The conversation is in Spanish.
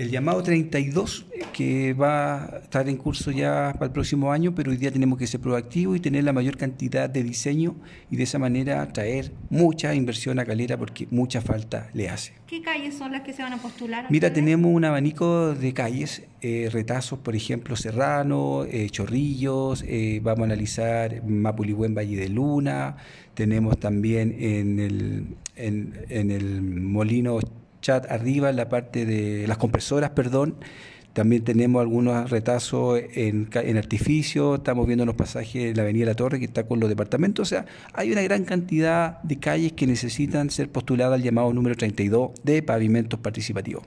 El llamado 32, que va a estar en curso ya para el próximo año, pero hoy día tenemos que ser proactivos y tener la mayor cantidad de diseño y de esa manera traer mucha inversión a Calera porque mucha falta le hace. ¿Qué calles son las que se van a postular? Mira, tenemos un abanico de calles, eh, retazos, por ejemplo, Serrano, eh, Chorrillos, eh, vamos a analizar Mapuligüen, Valle de Luna, tenemos también en el, en, en el Molino chat arriba, en la parte de las compresoras, perdón. También tenemos algunos retazos en, en, artificio, estamos viendo los pasajes en la Avenida La Torre que está con los departamentos. O sea, hay una gran cantidad de calles que necesitan ser postuladas al llamado número 32 de pavimentos participativos.